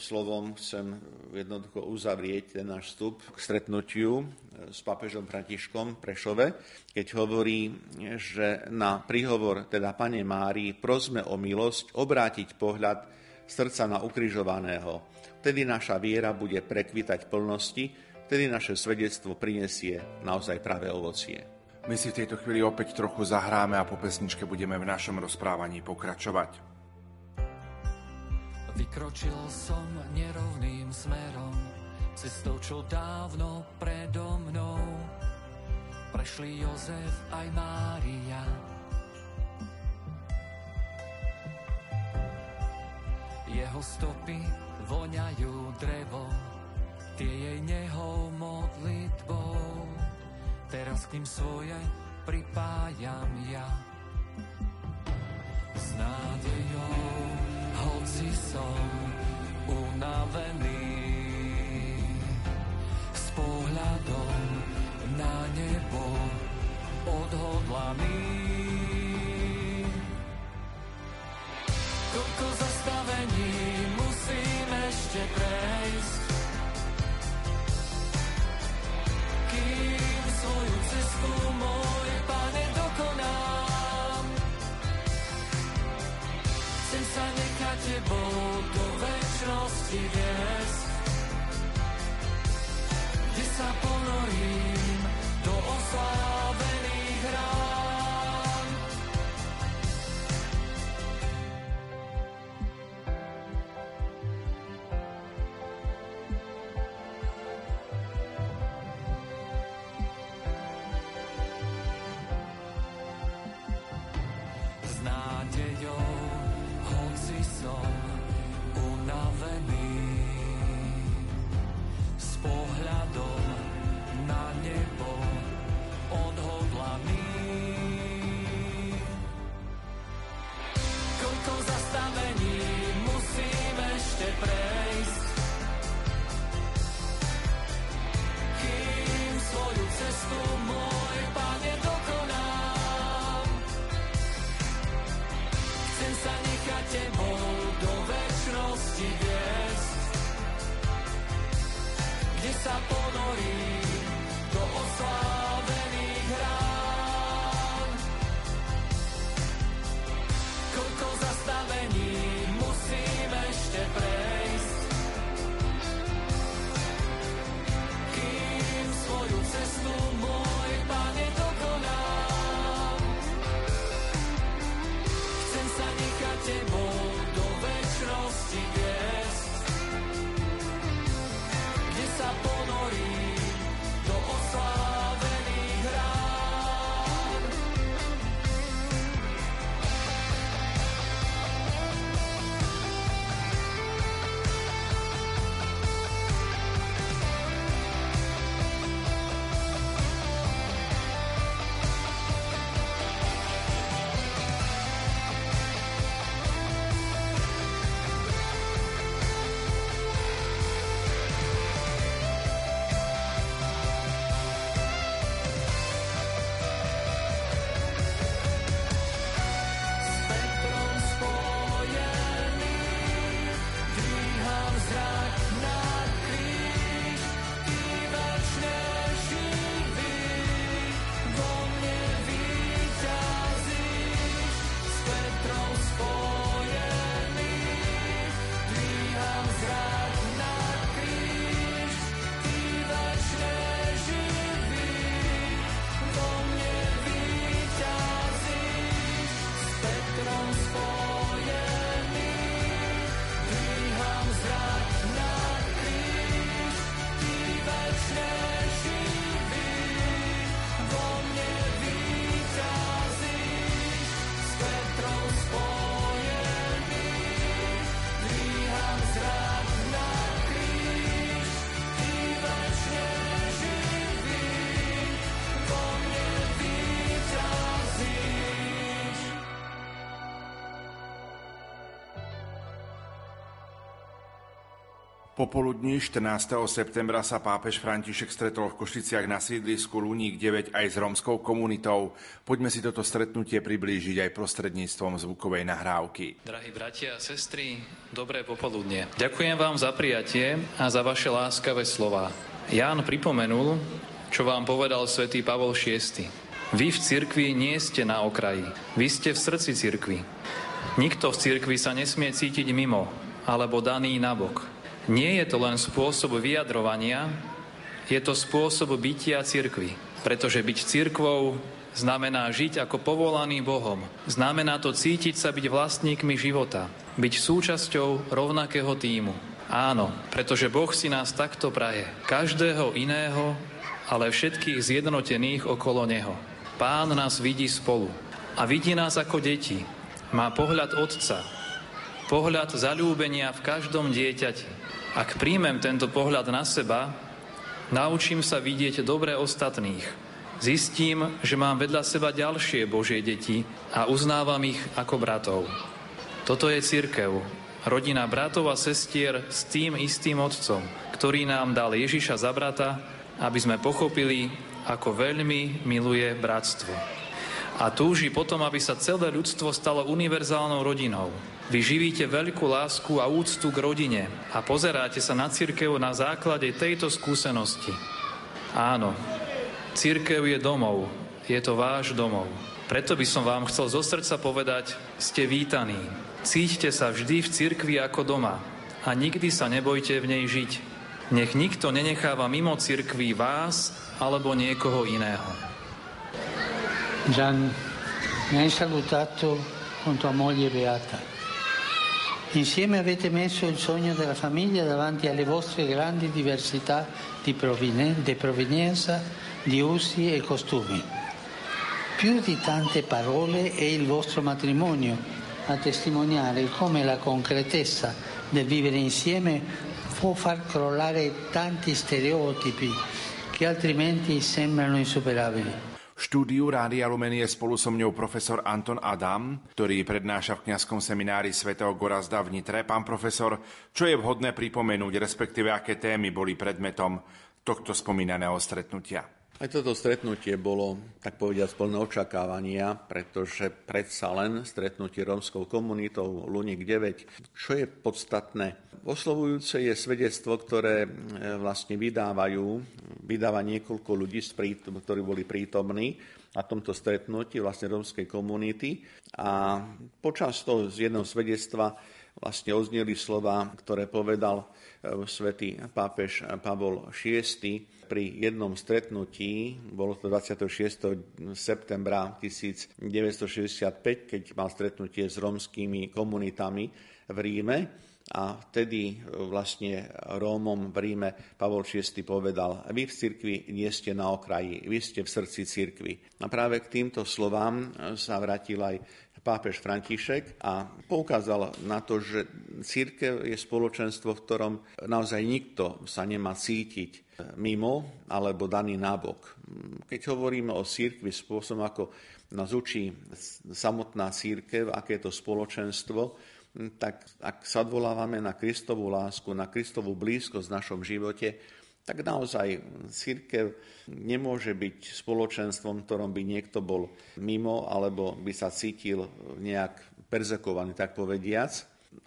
slovom chcem jednoducho uzavrieť ten náš vstup k stretnutiu s pápežom Františkom Prešove, keď hovorí, že na príhovor teda Pane Márii prosme o milosť obrátiť pohľad srdca na ukrižovaného. Vtedy naša viera bude prekvitať plnosti, vtedy naše svedectvo prinesie naozaj pravé ovocie. My si v tejto chvíli opäť trochu zahráme a po pesničke budeme v našom rozprávaní pokračovať. Vykročil som nerovným smerom, cestou, čo dávno predo mnou. Prešli Jozef aj Mária. Jeho stopy voňajú drevo, tie jej nehou modlitbou. Teraz k ním svoje pripájam ja. S nádejou hoci som unavený s pohľadom na nebo odhodlaný. Koľko zastavení ešte prejsť, kým svoju cestu môj pane dokonám. Chcem sa ne tebou do väčšnosti viesť. sa ponorím do oslávených Popoludní 14. septembra sa pápež František stretol v Košiciach na sídlisku Luník 9 aj s rómskou komunitou. Poďme si toto stretnutie priblížiť aj prostredníctvom zvukovej nahrávky. Drahí bratia a sestry, dobré popoludne. Ďakujem vám za prijatie a za vaše láskavé slova. Ján pripomenul, čo vám povedal svätý Pavol VI. Vy v cirkvi nie ste na okraji, vy ste v srdci cirkvi. Nikto v cirkvi sa nesmie cítiť mimo alebo daný nabok. Nie je to len spôsob vyjadrovania, je to spôsob bytia cirkvi. Pretože byť cirkvou znamená žiť ako povolaný Bohom. Znamená to cítiť sa byť vlastníkmi života, byť súčasťou rovnakého týmu. Áno, pretože Boh si nás takto praje. Každého iného, ale všetkých zjednotených okolo Neho. Pán nás vidí spolu a vidí nás ako deti. Má pohľad Otca, pohľad zalúbenia v každom dieťati. Ak príjmem tento pohľad na seba, naučím sa vidieť dobre ostatných. Zistím, že mám vedľa seba ďalšie Božie deti a uznávam ich ako bratov. Toto je církev, rodina bratov a sestier s tým istým otcom, ktorý nám dal Ježiša za brata, aby sme pochopili, ako veľmi miluje bratstvo. A túži potom, aby sa celé ľudstvo stalo univerzálnou rodinou. Vy živíte veľkú lásku a úctu k rodine a pozeráte sa na církev na základe tejto skúsenosti. Áno, církev je domov, je to váš domov. Preto by som vám chcel zo srdca povedať, ste vítaní. Cíťte sa vždy v cirkvi ako doma a nikdy sa nebojte v nej žiť. Nech nikto nenecháva mimo cirkvi vás alebo niekoho iného. Gian, mi hai salutato con tua moglie Beata. Insieme avete messo il sogno della famiglia davanti alle vostre grandi diversità di, provinen- di provenienza, di usi e costumi. Più di tante parole è il vostro matrimonio a testimoniare come la concretezza del vivere insieme può far crollare tanti stereotipi che altrimenti sembrano insuperabili. Štúdiu Rádia Lumen je spolu so mňou profesor Anton Adam, ktorý prednáša v kňazskom seminári svätého Gorazda v Nitre. Pán profesor, čo je vhodné pripomenúť, respektíve aké témy boli predmetom tohto spomínaného stretnutia? Aj toto stretnutie bolo, tak povediať, plné očakávania, pretože predsa len stretnutie rómskou komunitou Lunik 9, čo je podstatné. Oslovujúce je svedectvo, ktoré e, vlastne vydávajú, vydáva niekoľko ľudí, ktorí boli prítomní na tomto stretnutí vlastne rómskej komunity. A počas toho z jedného svedectva vlastne ozneli slova, ktoré povedal e, svätý pápež Pavol VI pri jednom stretnutí, bolo to 26. septembra 1965, keď mal stretnutie s romskými komunitami v Ríme, a vtedy vlastne Rómom v Ríme Pavol VI povedal, vy v cirkvi nie ste na okraji, vy ste v srdci cirkvi. A práve k týmto slovám sa vrátil aj pápež František a poukázal na to, že církev je spoločenstvo, v ktorom naozaj nikto sa nemá cítiť mimo alebo daný nábok. Keď hovoríme o církvi spôsobom, ako nás učí samotná církev, aké je to spoločenstvo, tak ak sa odvolávame na Kristovú lásku, na Kristovú blízkosť v našom živote, tak naozaj církev nemôže byť spoločenstvom, ktorom by niekto bol mimo alebo by sa cítil nejak perzekovaný, tak povediac.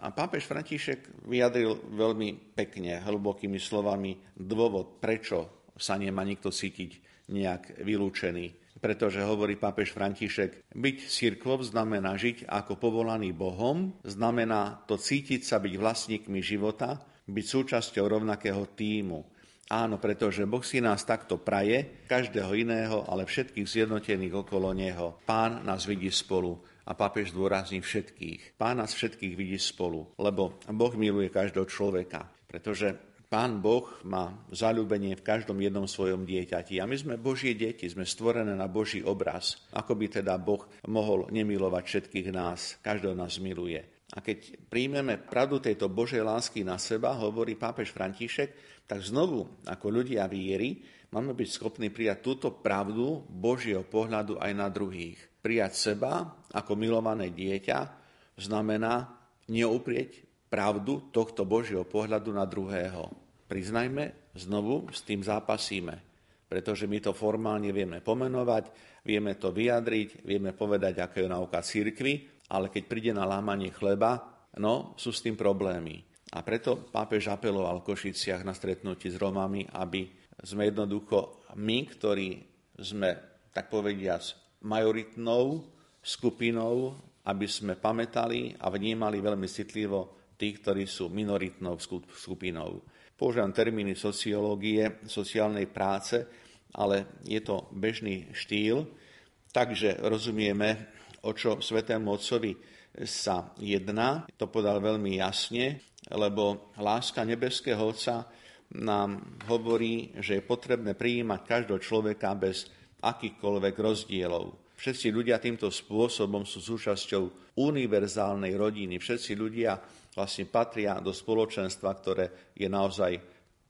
A pápež František vyjadril veľmi pekne, hlbokými slovami dôvod, prečo sa nemá nikto cítiť nejak vylúčený. Pretože hovorí pápež František, byť církvou znamená žiť ako povolaný Bohom, znamená to cítiť sa byť vlastníkmi života, byť súčasťou rovnakého týmu. Áno, pretože Boh si nás takto praje, každého iného, ale všetkých zjednotených okolo Neho. Pán nás vidí spolu a pápež zdôrazní všetkých. Pán nás všetkých vidí spolu, lebo Boh miluje každého človeka, pretože Pán Boh má zalúbenie v každom jednom svojom dieťati. A my sme Božie deti, sme stvorené na Boží obraz. Ako by teda Boh mohol nemilovať všetkých nás, každého nás miluje. A keď príjmeme pravdu tejto Božej lásky na seba, hovorí pápež František, tak znovu, ako ľudia viery, máme byť schopní prijať túto pravdu Božieho pohľadu aj na druhých. Prijať seba ako milované dieťa znamená neuprieť pravdu tohto Božieho pohľadu na druhého. Priznajme, znovu s tým zápasíme, pretože my to formálne vieme pomenovať, vieme to vyjadriť, vieme povedať, aká je nauka církvy, ale keď príde na lámanie chleba, no, sú s tým problémy. A preto pápež apeloval v Košiciach na stretnutí s Romami, aby sme jednoducho my, ktorí sme, tak povediac, majoritnou skupinou, aby sme pamätali a vnímali veľmi citlivo tých, ktorí sú minoritnou skupinou. Používam termíny sociológie, sociálnej práce, ale je to bežný štýl, takže rozumieme, o čo Svetému Otcovi sa jedná. To podal veľmi jasne lebo láska nebeského Otca nám hovorí, že je potrebné prijímať každého človeka bez akýchkoľvek rozdielov. Všetci ľudia týmto spôsobom sú súčasťou univerzálnej rodiny. Všetci ľudia vlastne patria do spoločenstva, ktoré je naozaj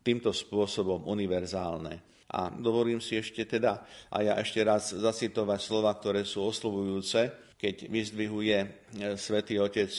týmto spôsobom univerzálne. A dovolím si ešte teda, a ja ešte raz zacitovať slova, ktoré sú oslovujúce, keď vyzdvihuje svätý Otec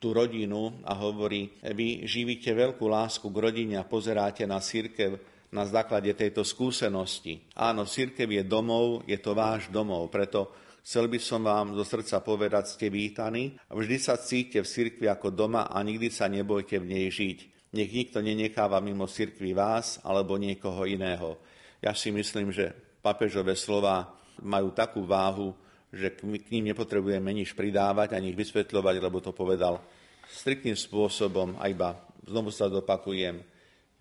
tú rodinu a hovorí, vy živíte veľkú lásku k rodine a pozeráte na církev na základe tejto skúsenosti. Áno, církev je domov, je to váš domov, preto chcel by som vám zo srdca povedať, ste vítaní vždy sa cíte v cirkvi ako doma a nikdy sa nebojte v nej žiť. Nech nikto nenecháva mimo cirkvi vás alebo niekoho iného. Ja si myslím, že papežové slova majú takú váhu, že k ním nepotrebujeme nič pridávať ani ich vysvetľovať, lebo to povedal striktným spôsobom a iba, znovu sa dopakujem,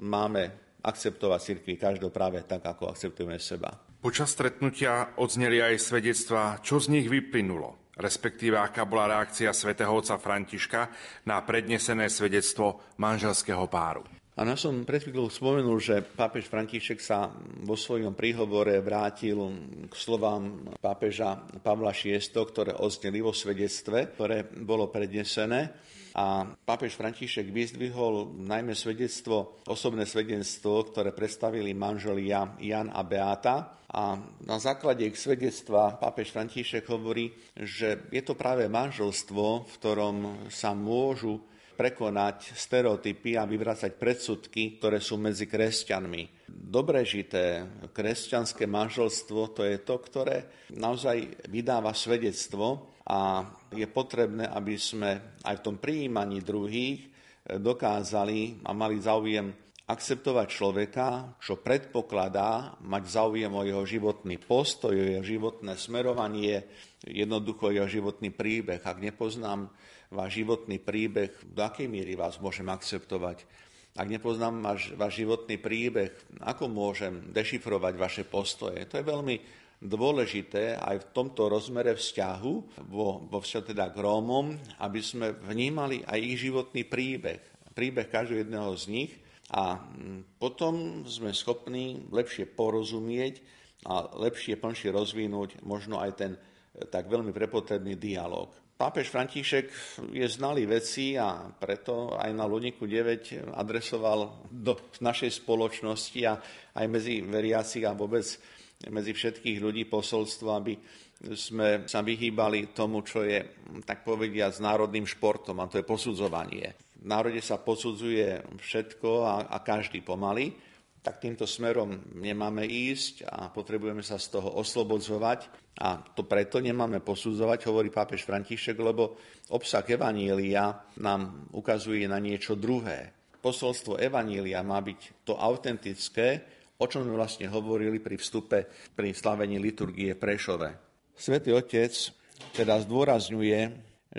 máme akceptovať cirkvi každou práve tak, ako akceptujeme seba. Počas stretnutia odzneli aj svedectva, čo z nich vyplynulo, respektíve aká bola reakcia svätého otca Františka na prednesené svedectvo manželského páru. A ja som pred chvíľou spomenul, že pápež František sa vo svojom príhovore vrátil k slovám pápeža Pavla VI, ktoré odzneli vo svedectve, ktoré bolo prednesené. A pápež František vyzdvihol najmä svedectvo, osobné svedectvo, ktoré predstavili manželia Jan a Beata. A na základe ich svedectva pápež František hovorí, že je to práve manželstvo, v ktorom sa môžu prekonať stereotypy a vyvracať predsudky, ktoré sú medzi kresťanmi. Dobre žité kresťanské manželstvo to je to, ktoré naozaj vydáva svedectvo a je potrebné, aby sme aj v tom prijímaní druhých dokázali a mali záujem akceptovať človeka, čo predpokladá mať záujem o jeho životný postoj, o jeho životné smerovanie, jednoducho jeho životný príbeh. Ak nepoznám váš životný príbeh, do akej miery vás môžem akceptovať. Ak nepoznám váš, váš životný príbeh, ako môžem dešifrovať vaše postoje. To je veľmi dôležité aj v tomto rozmere vzťahu, vo, vo vzťahu teda k Rómom, aby sme vnímali aj ich životný príbeh, príbeh každého jedného z nich a potom sme schopní lepšie porozumieť a lepšie, plnšie rozvinúť možno aj ten tak veľmi prepotrebný dialog. Pápež František je znalý veci a preto aj na Ludníku 9 adresoval do našej spoločnosti a aj medzi veriacich a vôbec medzi všetkých ľudí posolstvo, aby sme sa vyhýbali tomu, čo je, tak povedia, s národným športom, a to je posudzovanie. V národe sa posudzuje všetko a, a každý pomaly tak týmto smerom nemáme ísť a potrebujeme sa z toho oslobodzovať. A to preto nemáme posudzovať, hovorí pápež František, lebo obsah Evanília nám ukazuje na niečo druhé. Posolstvo Evanília má byť to autentické, o čom sme vlastne hovorili pri vstupe, pri slavení liturgie Prešove. Svetý Otec teda zdôrazňuje,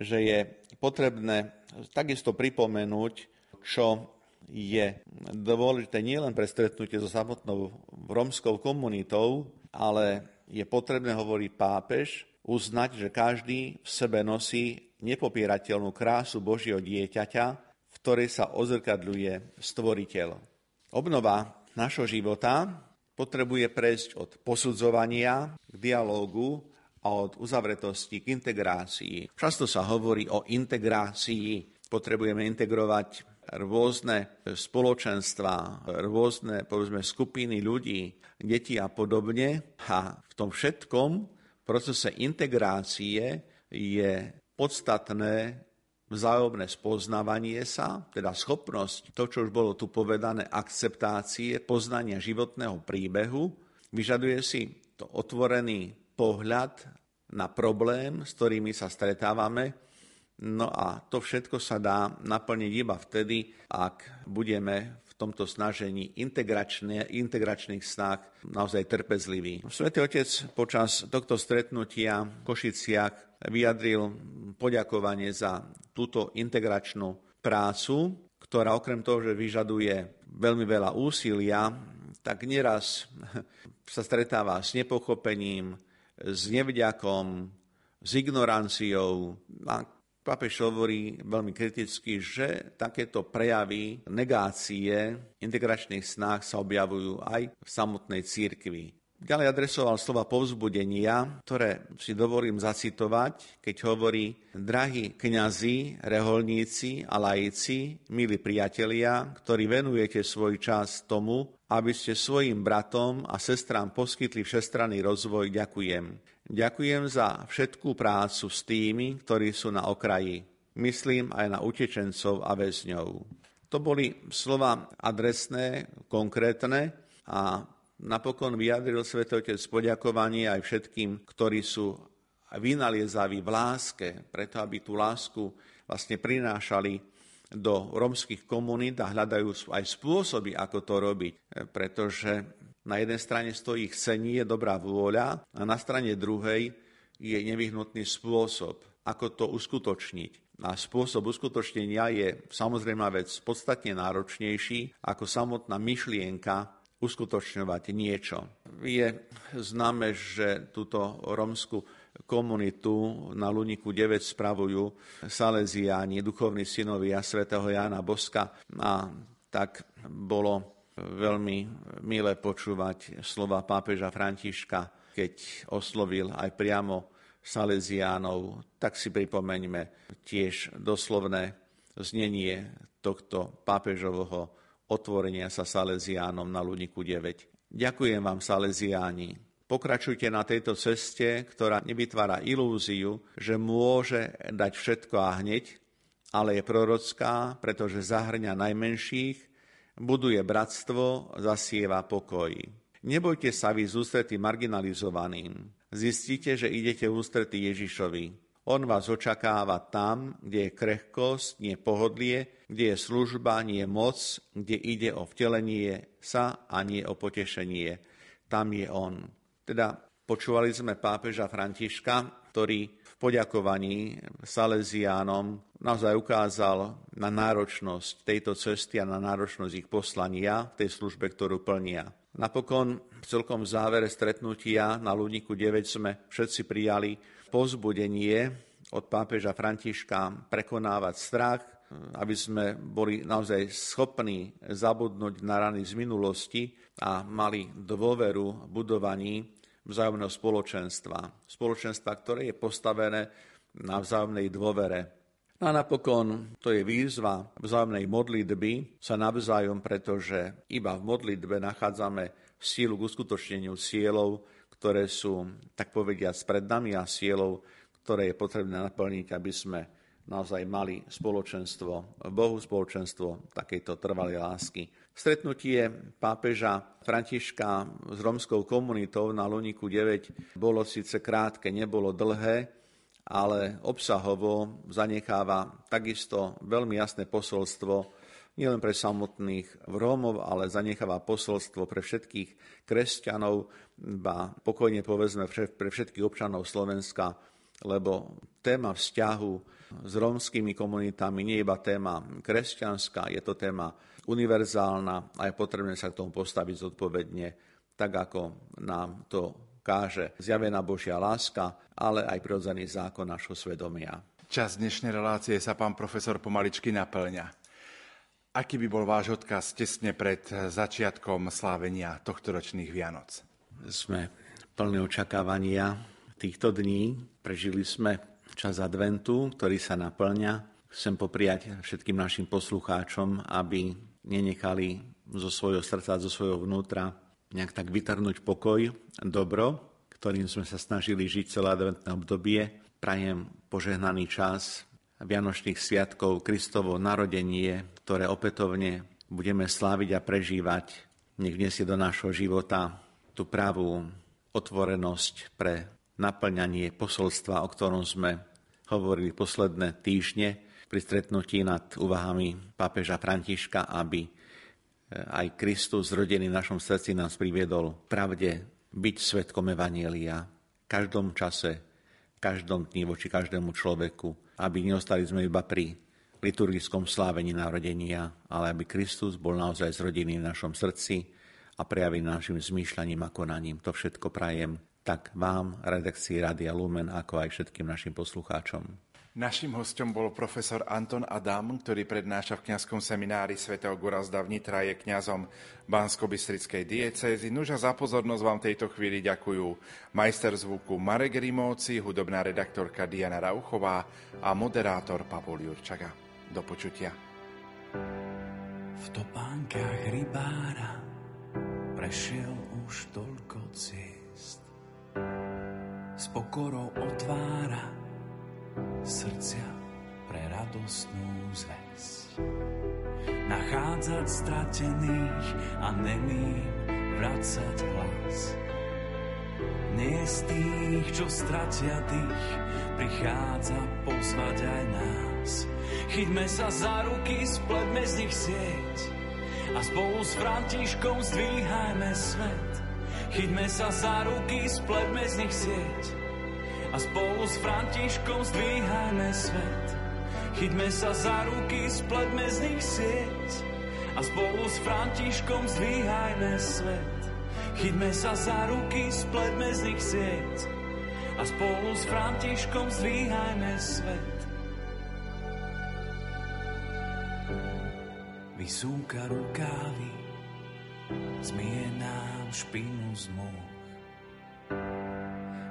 že je potrebné takisto pripomenúť, čo je dôležité nielen pre stretnutie so samotnou romskou komunitou, ale je potrebné, hovorí pápež, uznať, že každý v sebe nosí nepopierateľnú krásu Božieho dieťaťa, v ktorej sa ozrkadľuje stvoriteľ. Obnova našho života potrebuje prejsť od posudzovania k dialógu a od uzavretosti k integrácii. Často sa hovorí o integrácii. Potrebujeme integrovať rôzne spoločenstva, rôzne povedzme, skupiny ľudí, deti a podobne. A v tom všetkom procese integrácie je podstatné vzájomné spoznávanie sa, teda schopnosť, to, čo už bolo tu povedané, akceptácie, poznania životného príbehu, vyžaduje si to otvorený pohľad na problém, s ktorými sa stretávame, No a to všetko sa dá naplniť iba vtedy, ak budeme v tomto snažení integračných snách naozaj trpezliví. Svetý Otec počas tohto stretnutia v Košiciach vyjadril poďakovanie za túto integračnú prácu, ktorá okrem toho, že vyžaduje veľmi veľa úsilia, tak nieraz sa stretáva s nepochopením, s nevďakom, s ignoranciou a Pápež hovorí veľmi kriticky, že takéto prejavy negácie integračných snách sa objavujú aj v samotnej církvi. Ďalej adresoval slova povzbudenia, ktoré si dovolím zacitovať, keď hovorí Drahí kňazi, reholníci a laici, milí priatelia, ktorí venujete svoj čas tomu, aby ste svojim bratom a sestrám poskytli všestranný rozvoj, ďakujem. Ďakujem za všetkú prácu s tými, ktorí sú na okraji. Myslím aj na utečencov a väzňov. To boli slova adresné, konkrétne a Napokon vyjadril Svetotec poďakovanie aj všetkým, ktorí sú vynaliezaví v láske, preto aby tú lásku vlastne prinášali do romských komunít a hľadajú aj spôsoby, ako to robiť, pretože na jednej strane stojí chcenie, dobrá vôľa a na strane druhej je nevyhnutný spôsob, ako to uskutočniť. a spôsob uskutočnenia je samozrejme vec podstatne náročnejší ako samotná myšlienka uskutočňovať niečo. Je známe, že túto romskú komunitu na Luniku 9 spravujú Salesiáni, duchovní synovia svätého Jána Boska a tak bolo veľmi milé počúvať slova pápeža Františka, keď oslovil aj priamo Salesiánov, tak si pripomeňme tiež doslovné znenie tohto pápežového otvorenia sa Salesiánom na Luniku 9. Ďakujem vám, Salesiáni. Pokračujte na tejto ceste, ktorá nevytvára ilúziu, že môže dať všetko a hneď, ale je prorocká, pretože zahrňa najmenších, buduje bratstvo, zasieva pokoj. Nebojte sa vy z marginalizovaným. Zistíte, že idete v ústrety Ježišovi. On vás očakáva tam, kde je krehkosť, nie pohodlie, kde je služba, nie moc, kde ide o vtelenie sa a nie o potešenie. Tam je On. Teda počúvali sme pápeža Františka, ktorý poďakovaní Salesiánom naozaj ukázal na náročnosť tejto cesty a na náročnosť ich poslania v tej službe, ktorú plnia. Napokon v celkom závere stretnutia na Ludníku 9 sme všetci prijali pozbudenie od pápeža Františka prekonávať strach, aby sme boli naozaj schopní zabudnúť na rany z minulosti a mali dôveru budovaní vzájomného spoločenstva. Spoločenstva, ktoré je postavené na vzájomnej dôvere. No a napokon to je výzva vzájomnej modlitby sa navzájom, pretože iba v modlitbe nachádzame sílu k uskutočneniu cieľov, ktoré sú, tak povediať, pred nami a sielou, ktoré je potrebné naplniť, aby sme naozaj mali spoločenstvo Bohu, spoločenstvo takejto trvalej lásky. Stretnutie pápeža Františka s romskou komunitou na Luniku 9 bolo síce krátke, nebolo dlhé, ale obsahovo zanecháva takisto veľmi jasné posolstvo nielen pre samotných Rómov, ale zanecháva posolstvo pre všetkých kresťanov, ba pokojne povedzme pre všetkých občanov Slovenska, lebo téma vzťahu s rómskymi komunitami nie je iba téma kresťanská, je to téma univerzálna a je potrebné sa k tomu postaviť zodpovedne, tak ako nám to káže zjavená Božia láska, ale aj prirodzený zákon našho svedomia. Čas dnešnej relácie sa pán profesor pomaličky naplňa. Aký by bol váš odkaz tesne pred začiatkom slávenia tohto ročných Vianoc? Sme plné očakávania týchto dní. Prežili sme čas adventu, ktorý sa naplňa. Chcem popriať všetkým našim poslucháčom, aby nenechali zo svojho srdca, zo svojho vnútra nejak tak vytrhnúť pokoj, dobro, ktorým sme sa snažili žiť celé adventné obdobie. Prajem požehnaný čas Vianočných sviatkov, Kristovo narodenie, ktoré opätovne budeme sláviť a prežívať. Nech vniesie do nášho života tú pravú otvorenosť pre naplňanie posolstva, o ktorom sme hovorili posledné týždne pri stretnutí nad úvahami pápeža Františka, aby eh, aj Kristus zrodený v našom srdci nás priviedol pravde byť svetkom Evanielia v každom čase, v každom dni voči každému človeku aby neostali sme iba pri liturgickom slávení narodenia, ale aby Kristus bol naozaj zrodený v našom srdci a prejaví našim zmýšľaním a konaním. To všetko prajem tak vám, redakcii Radia Lumen, ako aj všetkým našim poslucháčom. Našim hostom bol profesor Anton Adam, ktorý prednáša v kňazskom seminári svätého Gorazda v Nitra, je kňazom Bansko-Bystrickej diecézy. Nuža za pozornosť vám tejto chvíli ďakujú majster zvuku Marek Rimóci, hudobná redaktorka Diana Rauchová a moderátor Pavol Jurčaga. Do počutia. V topánkach rybára prešiel už toľko ciest. S pokorou otvára srdcia pre radostnú zväzť. Nachádzať stratených a nemým vracať hlas. Nie z tých, čo stratia tých, prichádza pozvať aj nás. Chyťme sa za ruky, spletme z nich sieť a spolu s Františkom zdvíhajme svet. Chyťme sa za ruky, spletme z nich sieť a spolu s Františkom zdvíhajme svet. Chyťme sa za ruky, spletme z nich sieť a spolu s Františkom zdvíhajme svet. Chyťme sa za ruky, spletme z nich sieť a spolu s Františkom zdvíhajme svet. Vysúka rukávy, zmije nám špinu z moh.